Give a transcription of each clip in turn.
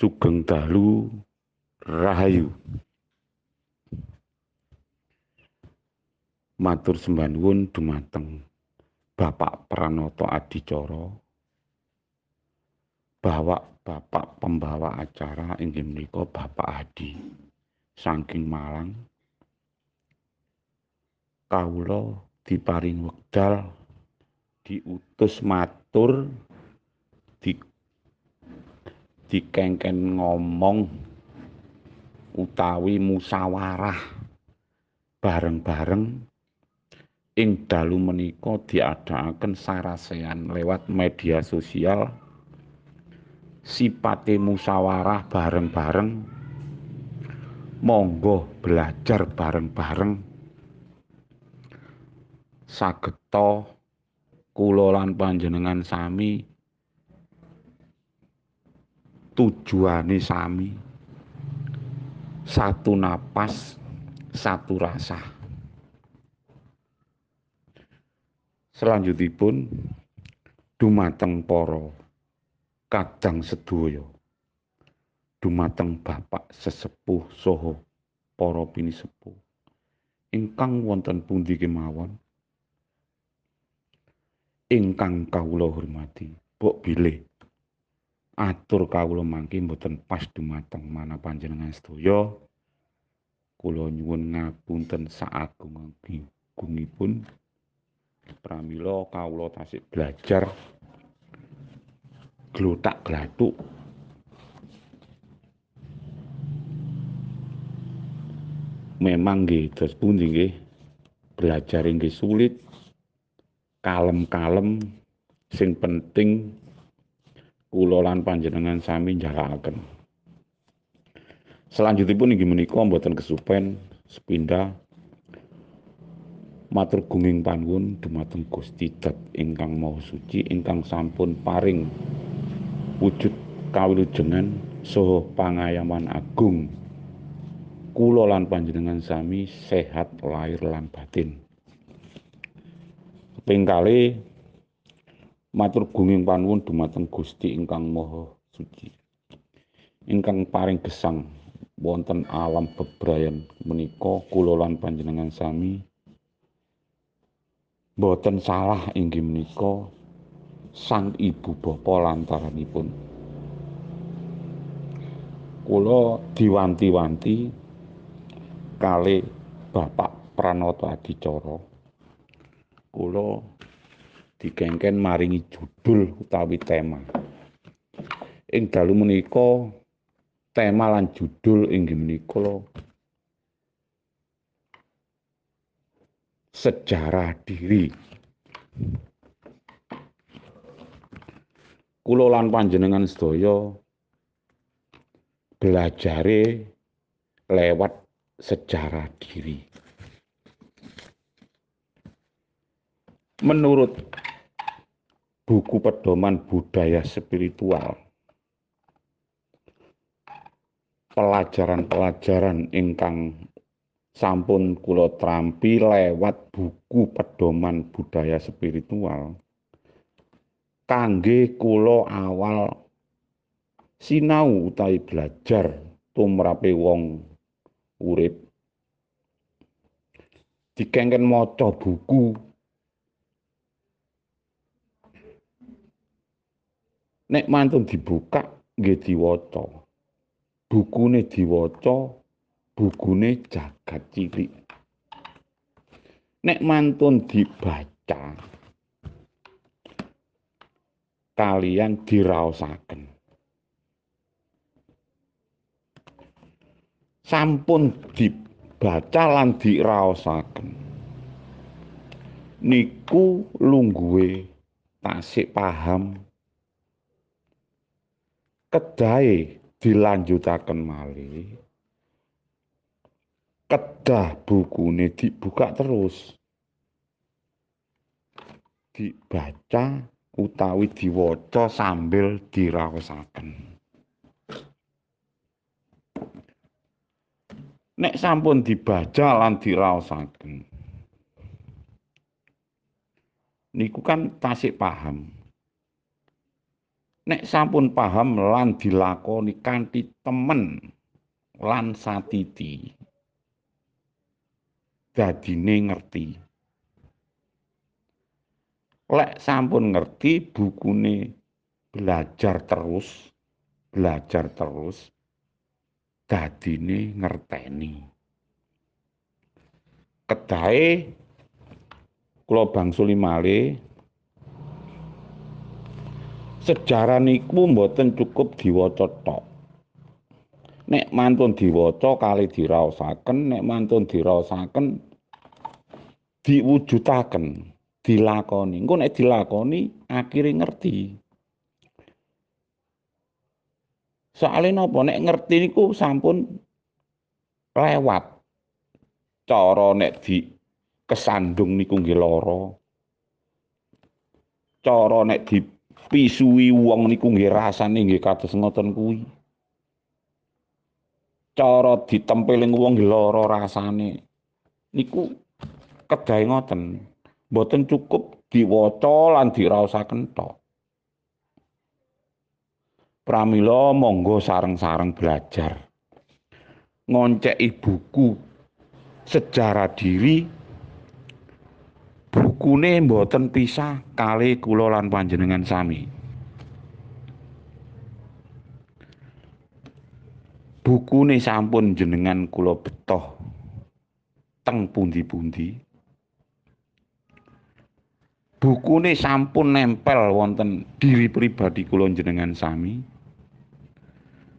sugeng dalu rahayu. Matur sembah nuwun dumateng Bapak Pranoto Adicara. Bahwa Bapak pembawa acara inggih menika Bapak Adi saking Malang. Kawula diparing wekdal diutus matur di dikengken ngomong utawi musyawarah bareng-bareng ing dalu menika diadakaken sarasean lewat media sosial. Sipate musyawarah bareng-bareng monggo belajar bareng-bareng. Sageta kula lan panjenengan sami tujuane sami. Satu napas satu rasa. Selanjutipun dumateng para kadang sedaya. Dumateng bapak sesepuh saha para pinisepuh ingkang wonten pundi kemawon? Ingkang kawula hormati Bok bilih atur kawula mangke mboten pas dumateng mana panjenengan sedaya. Kula nyuwun ngapunten saagung-agungipun pramila kawula tasik belajar glotak glathuk. Memang nggih dos pundi nggih belajar nggih sulit kalem-kalem sing penting kula lan panjenengan sami njalakaken Selanjutipun inggih menika mboten kesupen sepindah matur gunging panuwun dumateng Gusti Dat ingkang Maha Suci ingkang sampun paring wujud kawilujengan saha pangayaman agung kula lan panjenengan sami sehat lahir lan batin. Ping kali matur gunging panuwun dumateng Gusti ingkang Maha Suci. Ingkang paring gesang wonten alam bebrayan menika kula lan panjenengan sami. Boten salah inggih menika sang ibu bapa lantaranipun. Kula diwanti-wanti kali Bapak Pranoto Adicara. Kula dikengken maringi judul utawi tema ing dalu menika tema lan judul inggih menika sejarah diri. Kulo lan panjenengan sedaya belajare lewat sejarah diri. Menurut buku pedoman budaya spiritual, pelajaran-pelajaran ingkang sampun kula trampi lewat buku pedoman budaya spiritual. Kangge kula awal sinau utawi belajar tumrape wong urip. Dikengken maca buku nek mantun dibuka nggih diwaca. Bukune diwaca bukune jagat cilik. Nek mantun dibaca kalian diraosaken. Sampun dibaca lan diraosaken. Niku lungguhe tasik paham kedahe dilanjutaken malih. Kedah bukune dibuka terus. Dibaca utawi diwaca sambil diraosaken. Nek sampun dibaca lan diraosaken. Niku kan tasik paham nek sampun paham lan dilakoni kanthi temen lan satiti dadine ngerti. Lek sampun ngerti bukune belajar terus belajar terus dadine ngerteni. Kedahe kula bangsuli malih sejarah niku mboten cukup diwaca tok. Nek mantun diwaca kali diraosaken nek mantun diraosaken diwujudaken dilakoni. Engko nek dilakoni akhire ngerti. Soalnya napa? Nek ngerti niku sampun lewat cara nek di kesandung niku nggih lara. Cara nek dipisui wong niku nggih rasane nggih kados ngoten kuwi. Cara ditempeling wong nggih lara rasane. Niku kedahe ngoten. Mboten cukup diwaca lan diraosaken tok. Pramila monggo sareng-sareng belajar. Ngonceki buku sejarah diri bukune mboten pisah kali kula lan panjenengan sami. Bukune sampun jenengan kula betoh teng pundi-pundi. Bukune sampun nempel wonten diri pribadi kula jenengan sami.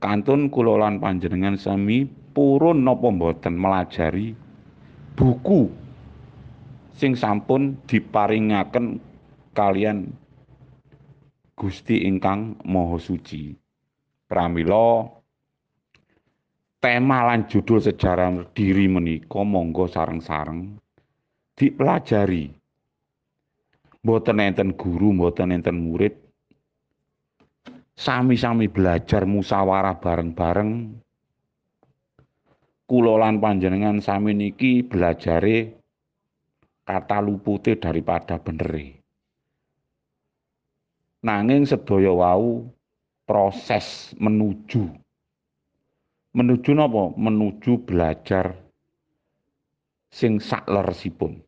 kantun kula lan panjenengan sami purun napa mboten melajari buku sing sampun diparingaken kalian Gusti ingkang Maha Suci. Pramila tema lan judul sejarah diri menika monggo sareng-sareng dipelajari. Mboten enten guru, mboten enten murid, sami-sami belajar musyawarah bareng-bareng kula lan panjenengan sami niki belajare kata lupute daripada benere nanging sedaya wau proses menuju menuju napa menuju belajar sing sakleresipun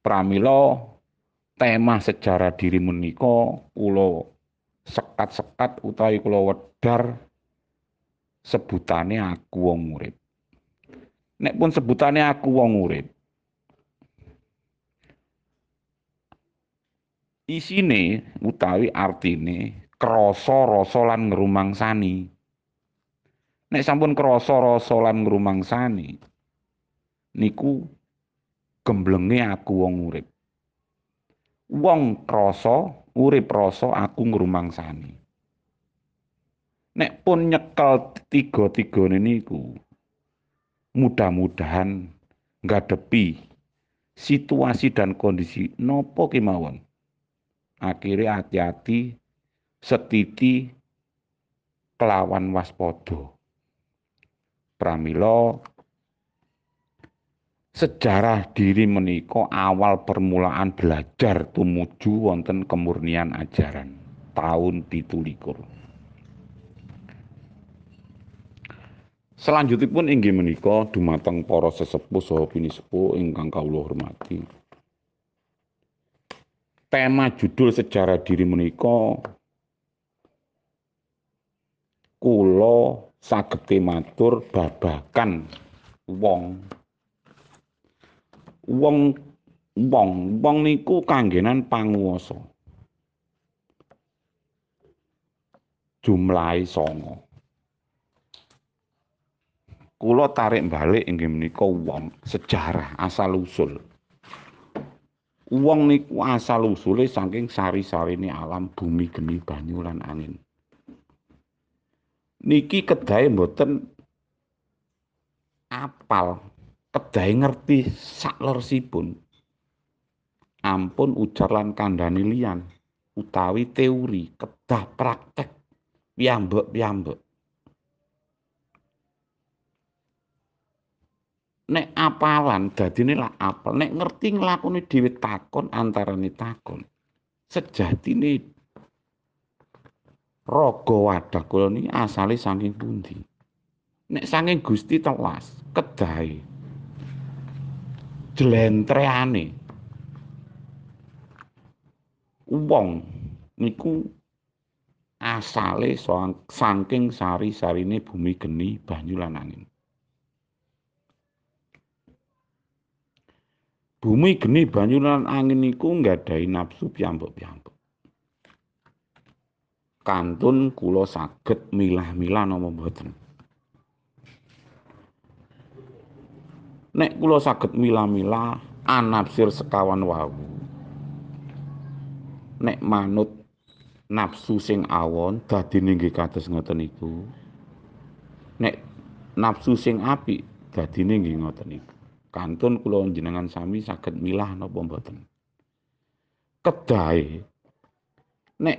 pramila tema sejarah diri menika kula sekat-sekat utawi kula wedar sebutane aku wong urip. Nek pun sebutane aku wong urip. Isine utawi artine krasa rasa lan ngrumangsani. Nek sampun krasa rasa lan ngrumangsani niku gemblenge aku wong urip. Wong krasa urip rasa aku ngrumangsani. Nek pun nyekel tiga-tigane niku mudah-mudahan ngadepi situasi dan kondisi nopo kemawon. Akhirnya hati-hati setiti kelawan waspada. Pramila sejarah diri menika awal permulaan belajar tumuju wonten kemurnian ajaran tahun pitulikur. Selanjutipun inggih menika dumateng para sesepuh saha pinisepuh ingkang kawula hormati. Tema judul sejarah diri menika kula saged matur babakan wong. Wong wong wong niku kanggenan panguwasa. Jumlahe songo kula tarik balik inggih menika wong sejarah asal usul wong niku asal usule saking sari-sarine alam bumi geni banyu lan angin. Niki kedahe mboten apal kedahe ngerti saklersipun ampun ujar lan kandhani liyan utawi teori kedah praktek piyambak-piyambak nek apalan dadine lak apal. Nek ngerti nglakoni dhewe takon antarane takon. Sejatine raga wadah kula niki asale saking pundi? Nek saking Gusti telas kedahe jlentreane. Wong niku asale saking sari-sarine bumi geni banyu lan angin bumi geni banyu lan angin niku nggadahi nafsu piyambak-piyambak. Kantun kula saged milah-milah napa mboten. Nek kula saged milah-milah anapsir sekawan wau. Nek manut nafsu sing awon dadine nggih kados ngoten niku. Nek nafsu sing apik dadine nggih ngoten niku kantun kula jenengan sami saged milah napa mboten? Kedahe nek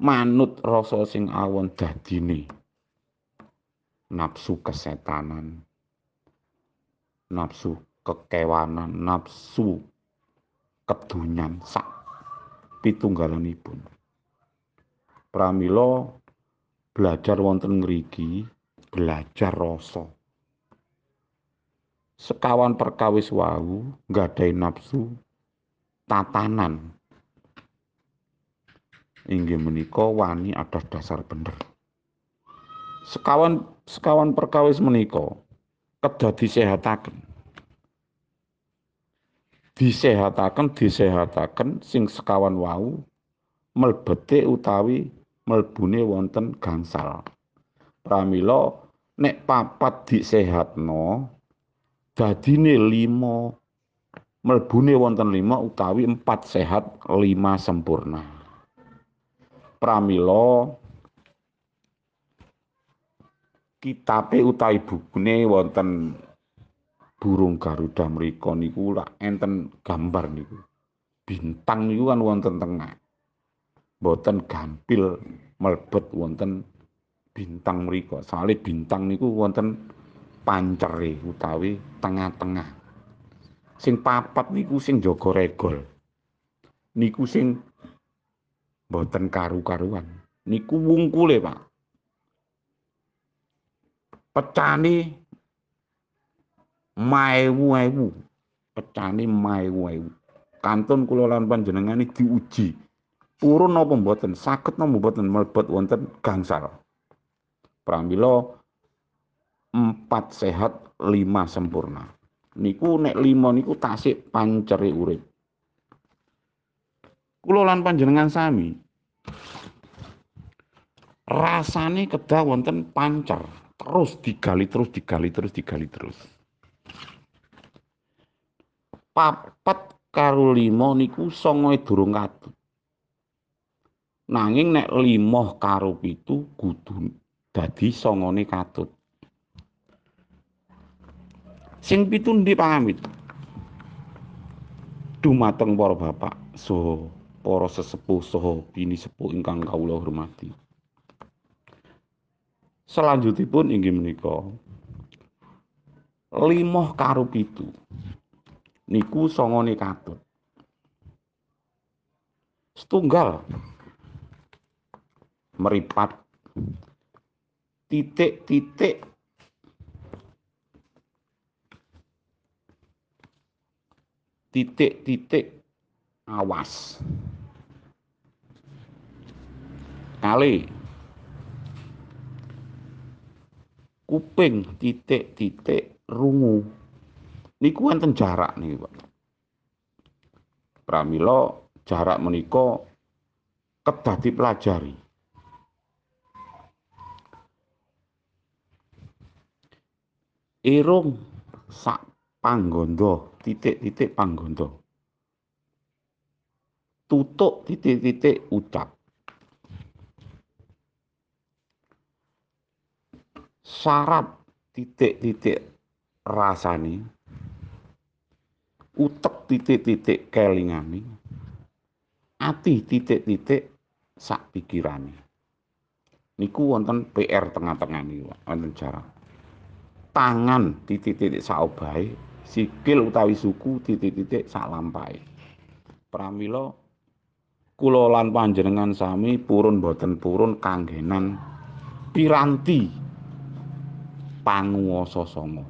manut rasa sing awon dadine nafsu kesetanan nafsu kekewanan nafsu kedunyan sak pitunggalanipun. Pramila belajar wonten ngriki belajar rasa sekawan perkawis wau nggadahi nafsu tatanan inggih menika wani atas dasar bener. Sekawan sekawan perkawis menika kedah disehataken. Disehataken disehataken sing sekawan wau melbete utawi melbune wonten gangsal. Pramila nek papat disehatno dadine lima. Melbune wonten lima utawi empat sehat lima sempurna. pramila kitabe utawi bukune wonten burung garuda mriku niku lak enten gambar niku. Bintang niku kan wonten tengah. Boten gampil melebet wonten bintang mriku soalnya bintang niku wonten pancere utawi tengah-tengah sing papat niku sing jaga regol niku sing boten karu-karuan. Niku wungkule, Pak. Pecane maewu-ewu. Pecane maewu-ewu. Kantun kula lan panjenengan diuji. Purun napa mboten? Saged napa mboten mlebet wonten gangsal. Pramila empat sehat lima sempurna. Niku nek lima niku tasik panceri urip. Kula lan panjenengan sami rasane kedah wonten pancer terus digali terus digali terus digali terus papat karo limo niku songoe durung katut nanging nek limo karo pitu kudu dadi songone katut sing pitu ndi pamit dumateng para bapak so para sesepuh saha bini sepuh ingkang kawula hormati Selanjutipun inggih menika limoh karo pitu niku songone katut. Setunggal meripat titik-titik titik-titik awas. Kali. Kuping titik-titik rungu. Niku wonten jarak niku Pak. Pramila jarak menika kedah dipelajari irung sak panggondo titik-titik panggondo. Tutuk titik-titik ucap syarat titik-titik rasani. Utek titik-titik kelingani. Ati titik-titik sak pikirane. Niku wonten PR tengah-tengah niku wonten cara tangan titik-titik sak obahe sikil utawi suku titik-titik sak lampahe. Pramila kula lan panjenengan sami purun boten purun kanggenan piranti panguwasa sanga.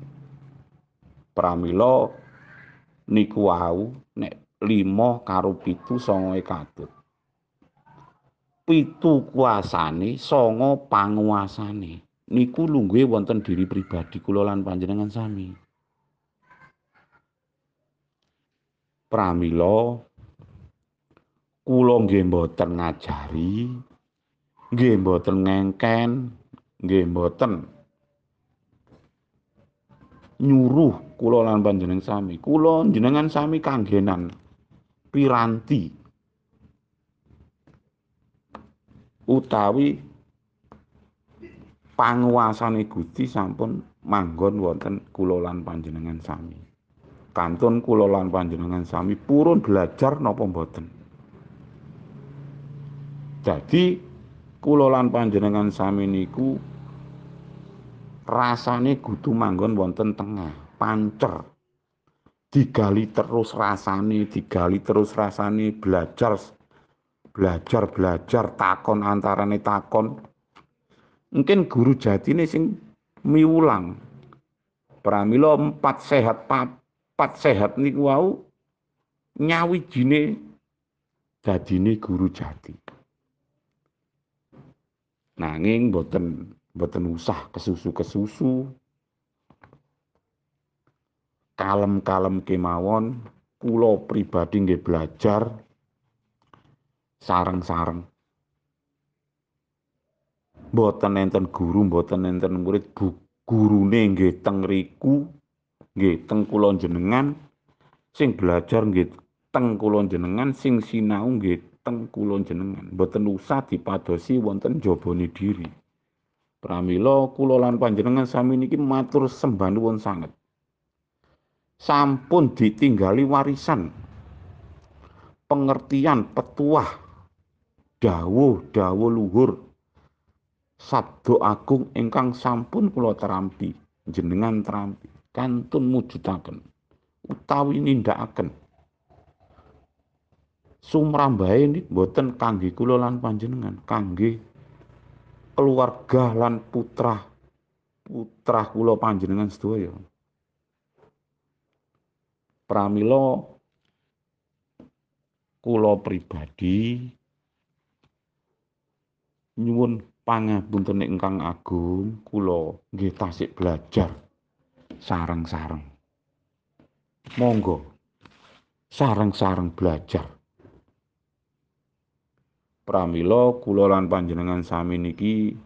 Pramila niku wau nek 5 karo 7 songoe katut pitu kuasane sanga panguasane niku lungguhe wonten diri pribadi kula lan panjenengan sami pramila kula nggih mboten ngajari nggih mboten ngengken nggih mboten nyuruh kula lan panjenengan sami. Kula jenengan sami kanggenan piranti utawi panguasane Gusti sampun manggon wonten kula lan panjenengan sami kantun kula lan panjenengan sami purun belajar napa mboten Jadi kula lan panjenengan sami niku rasane kudu manggon wonten tengah, pancer. Digali terus rasane, digali terus rasane belajar belajar belajar takon antarane takon. Mungkin guru jatine sing miulang. Pramila empat sehat empat sehat niku wau nyawijine dadine guru jati. nanging boten boten usah kesusu-kesusu kalem-kalem kemawon kula pribadi nggih belajar sareng-sareng boten enten guru boten enten murid bu gurune nggih teng riku nggih teng kula jenengan sing belajar nggih teng kula jenengan sing sinau nggih teng kula jenengan mboten usah dipadosi wonten jabane diri. Pramila kula lan panjenengan sami niki matur sembah nuwun sanget. Sampun ditinggali warisan pengertian petuah dawuh dawuh luhur sabdo agung ingkang sampun kula terampi jenengan terampi kantun mujudaken. Utawi nindakaken. Sumrambahe niki mboten kangge kula lan panjenengan, kangge keluarga lan putra putra kula panjenengan sedaya. Pramila kula pribadi nyuwun pangapunten ingkang agung, kula nggih tasik belajar sareng-sareng. Monggo sareng-sareng belajar. pramila kula lan panjenengan sami niki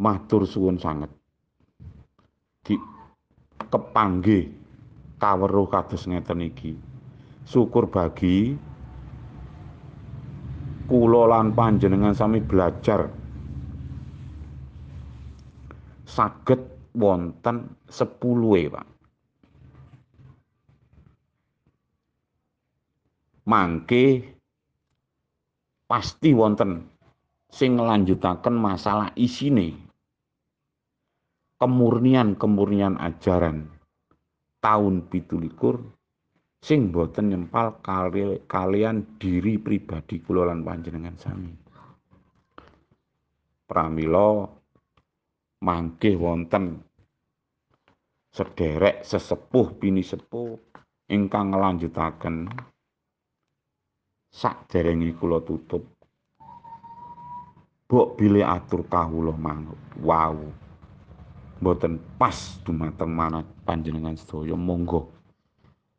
matur suwun sanget di kepangge kaweruh kados ngeten iki syukur bagi kula lan panjenengan sami belajar saged wonten 10 e Pak. Mangke pasti wonten sing nglanjutaken masalah isine. Kemurnian-kemurnian ajaran tahun pitulikur sing boten nyempal kali, kalian diri pribadi kula panjenengan sami. Pramila mangke wonten. Sederek sesepuh bini sepuh ingkang nglanjutaken sakderenge kula tutup. Bok bilih atur kawula manut wau. Mboten pas dumateng manah panjenengan sedaya. Monggo.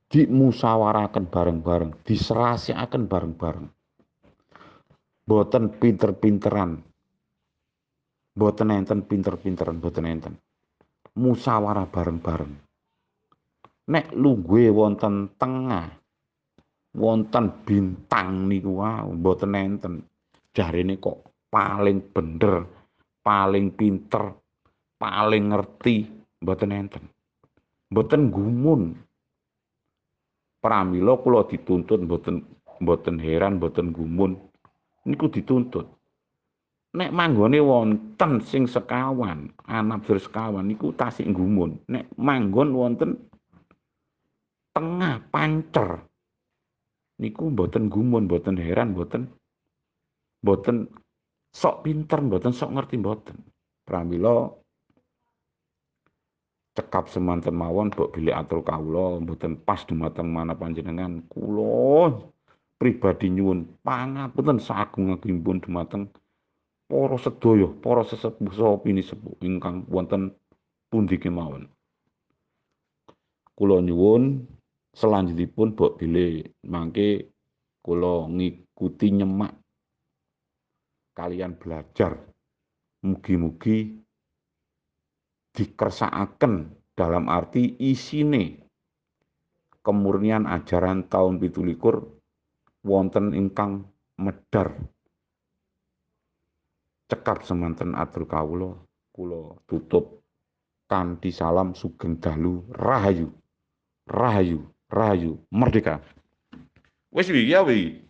Dimusawaraken bareng-bareng. Diserasikaken bareng-bareng. Boten pinter-pinteran boten enten pinter-pinteran boten enten. Musyawarah bareng-bareng. Nek lungguhe wonten tengah wonten bintang niku wae mboten enten. Jarene kok paling bener paling pinter paling ngerti mboten enten. Mboten gumun. Pramila kula dituntut mboten mboten heran mboten gumun. Niku dituntut nek manggone wonten sing sekawan anak sekawan niku tasik gumun nek manggon wonten tengah pancer niku mboten gumun, mboten heran, mboten mboten sok pinter, mboten sok ngerti mboten. Pramila cekap semanten mawon mbok bilih atur kawula mboten pas dumateng mana panjenengan kula pribadi nyuwun pangapunten sagung-agungipun dumateng para sedaya, para sesepuh saha pinisepuh ingkang wonten pundi kemawon. Kula nyuwun selanjutipun Mbok Bile mangke kula ngikuti nyemak kalian belajar. Mugi-mugi dikersakaken dalam arti isine kemurnian ajaran tahun pitulikur wonten ingkang medar cekap semanten atur kawula kula tutup. Kanthi salam sugeng dalu rahayu rahayu rahayu merdeka. Wis wi ya wi